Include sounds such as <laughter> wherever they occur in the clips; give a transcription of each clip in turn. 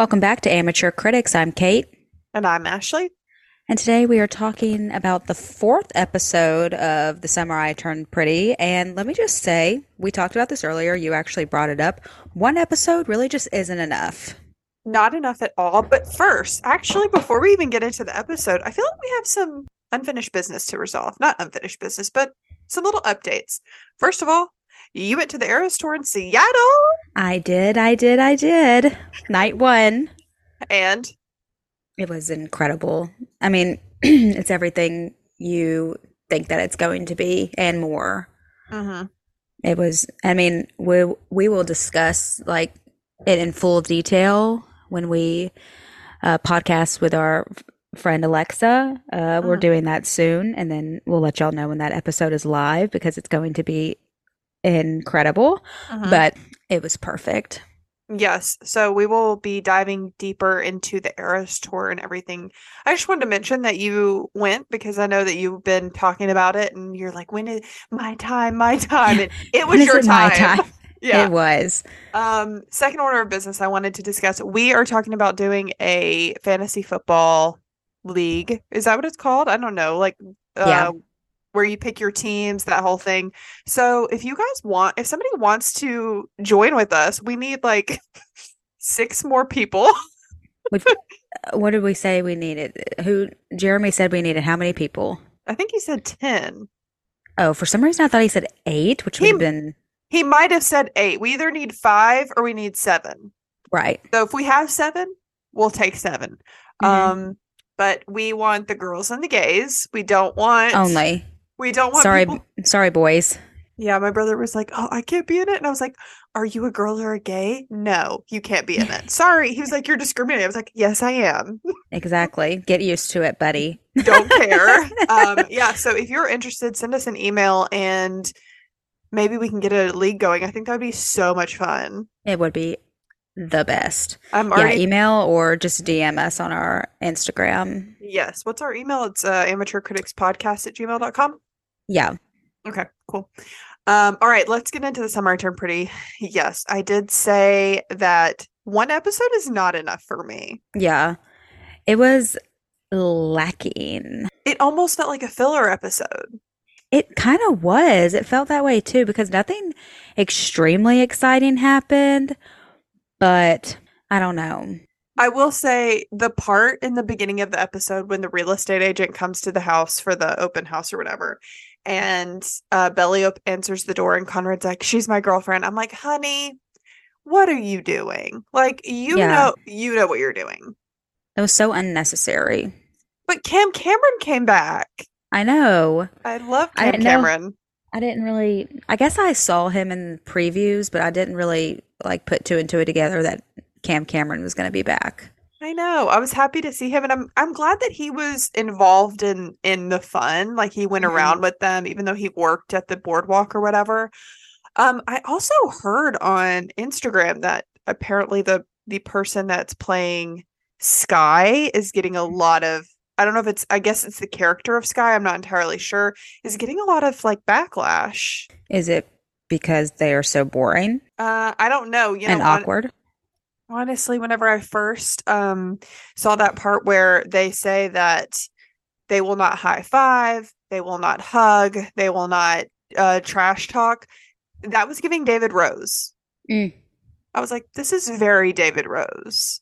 Welcome back to Amateur Critics. I'm Kate. And I'm Ashley. And today we are talking about the fourth episode of The Summer I Turned Pretty. And let me just say, we talked about this earlier. You actually brought it up. One episode really just isn't enough. Not enough at all. But first, actually, before we even get into the episode, I feel like we have some unfinished business to resolve. Not unfinished business, but some little updates. First of all, you went to the Eras tour in Seattle. I did, I did, I did. Night one. And it was incredible. I mean, <clears throat> it's everything you think that it's going to be and more. Mm-hmm. It was. I mean, we we will discuss like it in full detail when we uh, podcast with our friend Alexa. Uh, We're Mm. doing that soon, and then we'll let y'all know when that episode is live because it's going to be incredible. Mhm. But it was perfect. Yes. So we will be diving deeper into the Eras tour and everything. I just wanted to mention that you went because I know that you've been talking about it and you're like, when is my time, my time? And <laughs> it was your it my time. time? <laughs> Yeah. It was. Um, second order of business I wanted to discuss. We are talking about doing a fantasy football league. Is that what it's called? I don't know. Like uh Yeah. Where you pick your teams, that whole thing. So if you guys want if somebody wants to join with us, we need like <laughs> six more people. <laughs> We've, what did we say we needed? Who Jeremy said we needed how many people? I think he said 10. Oh, for some reason I thought he said eight, which would He- have been He might have said 8. We either need 5 or we need 7. right. So if we have 7, we'll take 7. Mhm. Um but we want the girls and the gays. We don't want Only. We don't want Sorry, people- sorry, boys. Yeah, my brother was like, "Oh, I can't be in it," and I was like, "Are you a girl or a gay? No, you can't be in it. <laughs> Sorry." He was like, "You're discriminating." I was like, "Yes, I am. Exactly. Get used to it, buddy. <laughs> Don't care." <laughs> um, yeah. So if you're interested, send us an email and maybe we can get a league going. I think that would be so much fun. It would be the best. I'm Yeah, email or just DM us on our Instagram. yes. What's our email? It's uh, amateurcriticspodcast at gmail.com. Yeah. Okay, cool. Um, all right, let's get into the summer I turned pretty. Yes, I did say that one episode is not enough for me. Yeah. It was lacking. It almost felt like a filler episode. It kind of was. It felt that way too because nothing extremely exciting happened, but I don't know. I will say the part in the beginning of the episode when the real estate agent comes to the house for the open house or whatever, and uh, Belliope answers the door, and Conrad's like, "She's my girlfriend." I'm like, "Honey, what are you doing? Like, you Yeah. know, you know what you're doing." It was so unnecessary. But Cam Cameron came back. I know. I love Cam know- Cameron. I didn't really I guess I saw him in previews, but I didn't really like put two and two together that Cam Cameron was going to be back. I know. I was happy to see him, and I'm I'm glad that he was involved in in the fun. Like he went Mhm. around with them, even though he worked at the boardwalk or whatever. Um, I also heard on Instagram that apparently the the person that's playing Skye is getting a lot of. I don't know if it's. I guess it's the character of Skye. I'm not entirely sure. Is getting a lot of like backlash. Is it because they are so boring Uh, I don't know. You know, and awkward? Honestly whenever i first um saw that part where they say that they will not high five they will not hug they will not uh trash talk that was giving david rose Mm. i was like this is very david rose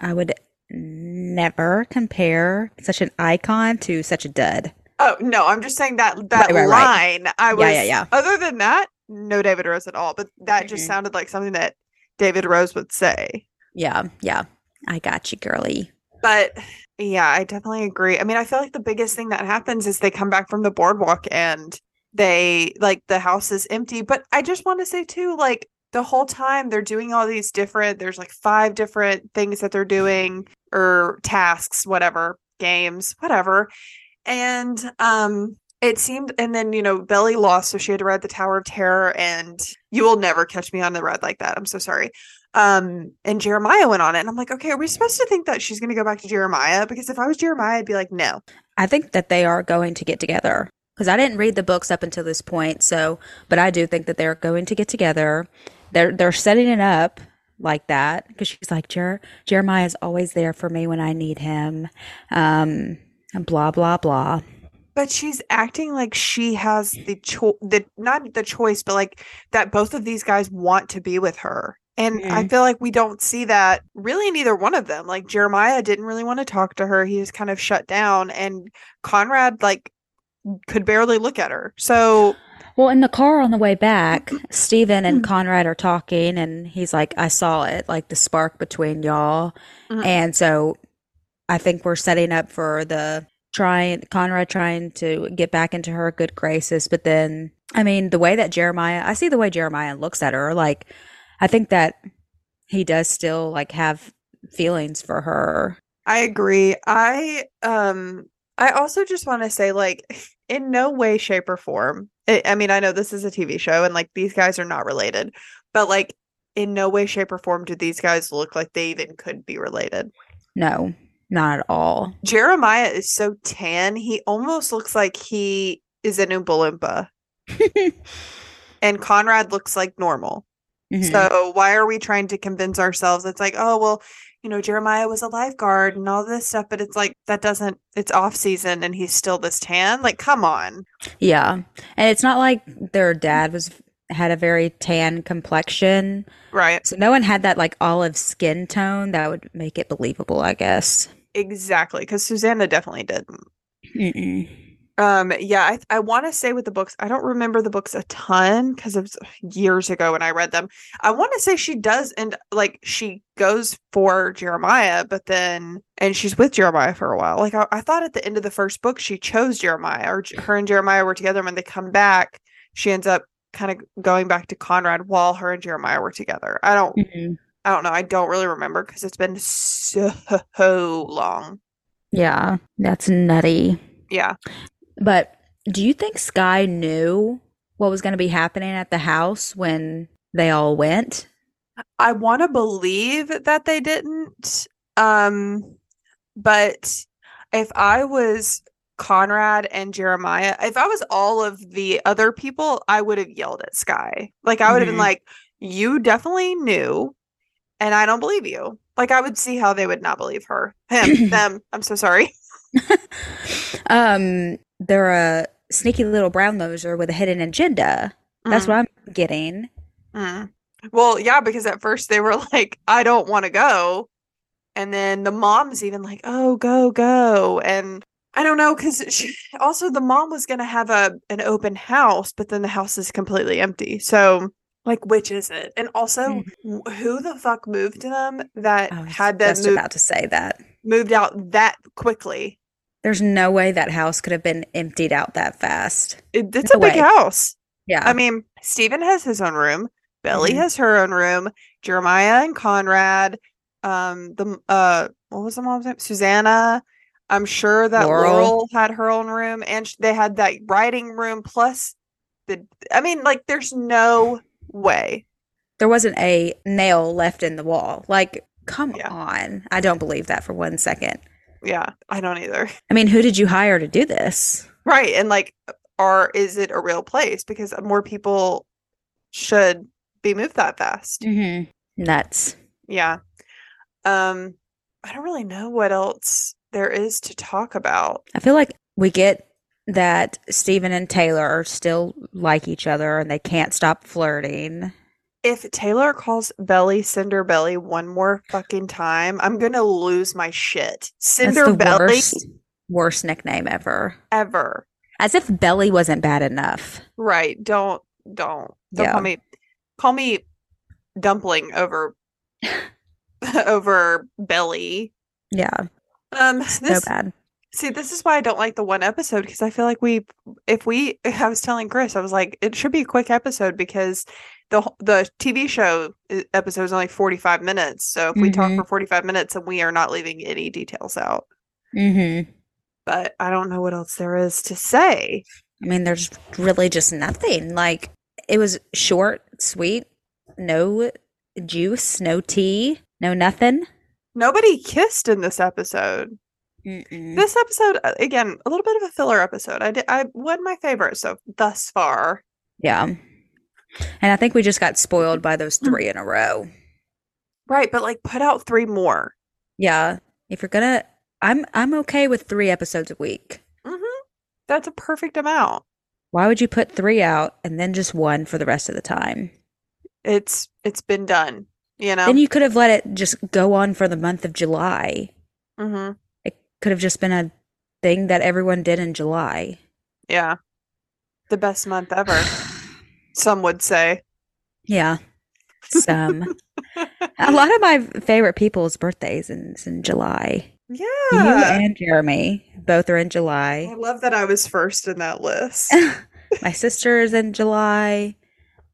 I would never compare such an icon to such a dud. oh no i'm just saying that that Right, right, right. line i was yeah, yeah. other than that no david rose at all but that just Mhm. sounded like something that david rose would say Yeah, yeah. I got you, girly. But yeah, I definitely agree. I mean, I feel like the biggest thing that happens is they come back from the boardwalk and they like the house is empty. But I just want to say too, like the whole time they're doing all these different, there's like five different things that they're doing or tasks, whatever, games, whatever. And um it seemed and then you know Belly lost so she had to ride the Tower of Terror and you will never catch me on the ride like that. I'm so sorry. Um and Jeremiah went on it and I'm like, okay, are we supposed to think that she's gonna go back to Jeremiah? Because if I was Jeremiah, I'd be like, no. I think that they are going to get together because I didn't read the books up until this point. So, but I do think that they're going to get together. They're they're setting it up like that because she's like Jer- Jeremiah is always there for me when I need him. Um, blah blah blah. But she's acting like she has the cho- the not the choice, but like that both of these guys want to be with her. And I Mhm. feel like we don't see that really in either one of them. Like Jeremiah didn't really want to talk to her. He was kind of shut down and Conrad like could barely look at her. So Well, in the car on the way back, Steven and Conrad are talking, and he's like, I saw it, like the spark between y'all. Mhm. And so I think we're setting up for the trying, Conrad trying to get back into her good graces. But then, I mean, the way that Jeremiah, I see the way Jeremiah looks at her, like, I think that he does still like have feelings for her. I agree. I um I also just want to say like <laughs> in no way shape or form. I, I mean, I know this is a TV show and like these guys are not related, but like in no way shape or form do these guys look like they even could be related. No, not at all. Jeremiah is so tan, he almost looks like he is an Oompa Loompa. <laughs> And Conrad looks like normal. Mhm. So why are we trying to convince ourselves it's like, oh well, you know, Jeremiah was a lifeguard and all this stuff, but it's like that doesn't it's off season and he's still this tan. Like, come on. Yeah. And it's not like their dad was had a very tan complexion. Right. So no one had that like olive skin tone that would make it believable, I guess. Exactly. Because Susannah definitely didn't. Mm-mm. Um, yeah, I I want to say with the books, I don't remember the books a ton because it was years ago when I read them. I want to say she does and like she goes for Jeremiah, but then and she's with Jeremiah for a while. Like I, I thought at the end of the first book she chose Jeremiah or her and Jeremiah were together. And When they come back, she ends up kind of going back to Conrad while her and Jeremiah were together. I don't Mhm. I don't know. I don't really remember because it's been <laughs> so long. Yeah, that's nutty. Yeah. But do you think Skye knew what was going to be happening at the house when they all went? I want to believe that they didn't. Um, but if I was Conrad and Jeremiah, if I was all of the other people, I would have yelled at Skye. Like I would have Mhm. been like, "You definitely knew, and I don't believe you." Like I would see how they would not believe her. Him, <clears throat> them. I'm so sorry. <laughs> <laughs> Um, they're a sneaky little brown noser with a hidden agenda. That's Mm, what I'm getting. mm. Well, yeah, because at first they were <laughs> like, "I don't want to go," and then the mom's even like, "Oh, go, go," and I don't know because also the mom was gonna have a an open house, but then the house is completely empty. So, like, which is it? And also, Mhm. who the fuck moved them that I had them just move, about to say that. moved out that quickly? There's no way that house could have been emptied out that fast. It, it's No a big house. Yeah. I mean, Steven has his own room. Belly Mhm. has her own room. Jeremiah and Conrad. Um, the uh, what was the mom's name? Susannah. I'm sure that Laurel. Laurel, had her own room, and sh- they had that writing room plus the. I mean, like, there's no way. there wasn't a nail left in the wall. Like, come Yeah. on. I don't believe that for one second. Yeah, I don't either. I mean, who did you hire to do this? Right, and like, are is it a real place? Because more people should be moved that fast. Mm-hmm. Nuts. Yeah. Um, I don't really know what else there is to talk about. I feel like we get that Steven and Taylor are still like each other and they can't stop flirting. If Taylor calls Belly Cinder Belly one more fucking time, I'm gonna lose my shit. Cinder Belly worst, worst nickname ever. ever. As if Belly wasn't bad enough. Right. Don't don't don't Yeah. call me call me dumpling over <laughs> over belly. Yeah, Um so bad. See this is why I don't like the one episode because I feel like we if we <laughs> I was telling Chris I was like it should be a quick episode because the the TV show episode is only 45 minutes so if we talk Mhm. for 45 minutes and we are not leaving any details out Mm-hmm. but I don't know what else there is to say I mean, there's really just nothing. Like, it was short, sweet, no juice, no tea, no nothing. nobody kissed in this episode Mm-mm. this episode uh, again a little bit of a filler episode I did I one my favorite so thus far Yeah. And I think we just got spoiled by those three in a row. Right, but like put out three more. Yeah. If you're gonna I'm I'm okay with three episodes a week. Mm-hmm. That's a perfect amount. Why would you put three out and then just one for the rest of the time? It's it's been done. You know. Then you could have let it just go on for the month of July. mm-hmm. Could have just been a thing that everyone did in July. Yeah. The best month ever. <sighs> Some would say. Yeah. Some. <laughs> a lot of my favorite people's birthdays is in July. Yeah. You and Jeremy both are in July. I love that I was first in that list. <laughs> My sister is in July.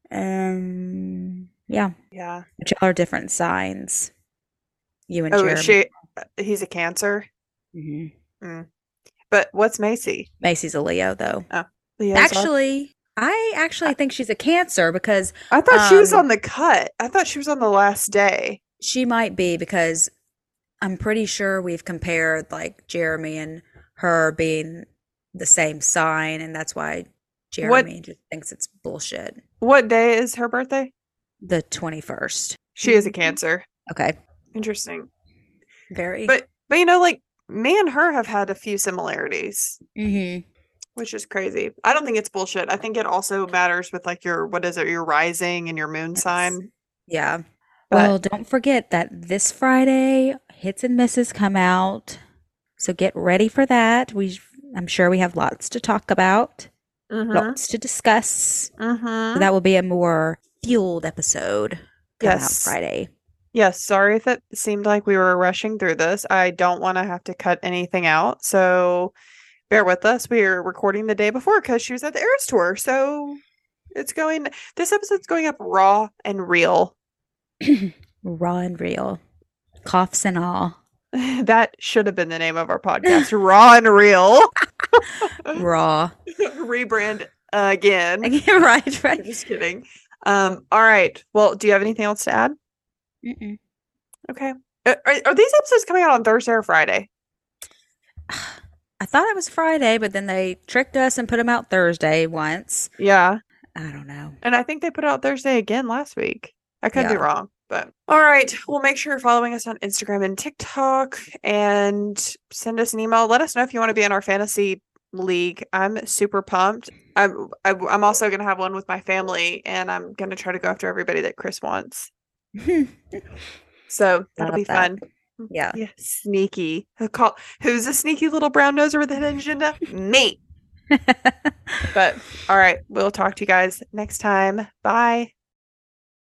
Um, yeah, yeah. y'all are different signs. You and Oh, Jeremy. she he's a cancer. Mhm. But what's Macy? Macy's a Leo, though. Leo's on- Actually, I actually think she's a Cancer because I thought she was um, on the cut. I thought she was on the last day. she might be because I'm pretty sure we've compared like Jeremy and her being the same sign, and that's why Jeremy just thinks it's bullshit. What day is her birthday? The 21st. She is a cancer. Okay. Interesting. Very. But but you know, like me and her have had a few similarities, Mhm. which is crazy. I don't think it's bullshit. I think it also matters with like your what is it, your rising and your moon Yes. sign. Yeah. But- Well, don't forget that this Friday, hits and misses come out. So get ready for that. We I'm sure we have lots to talk about, Mm-hmm. lots to discuss. Mm-hmm. So that will be a more fueled episode Yes. Friday. Yes, sorry if it seemed like we were rushing through this. I don't want to have to cut anything out. So bear with us. We are recording the day before because she was at the Eras tour. So it's going this episode's going up raw and real. <clears throat> Raw and real. Coughs and all. <laughs> that should have been the name of our podcast. <laughs> raw and real. <laughs> Raw. Rebrand again. right, right. Just kidding. Um, all right. Well, do you have anything else to add? Mm-mm. Okay. Are, are these episodes coming out on Thursday or Friday? I thought it was Friday, but then they tricked us and put them out Thursday once. Yeah. I don't know. And I think they put out Thursday again last week. I could be wrong, but all right. Well, make sure you're following us on Instagram and TikTok and send us an email. Let us know if you want to be in our fantasy league. I'm super pumped. I'm I, I'm also gonna have one with my family, and I'm gonna try to go after everybody that Chris wants. <laughs> So that'll be that. fun. yeah. Yeah, sneaky. Call who's a sneaky little brown noser with a hidden agenda? Me. <laughs> But all right, we'll talk to you guys next time. Bye.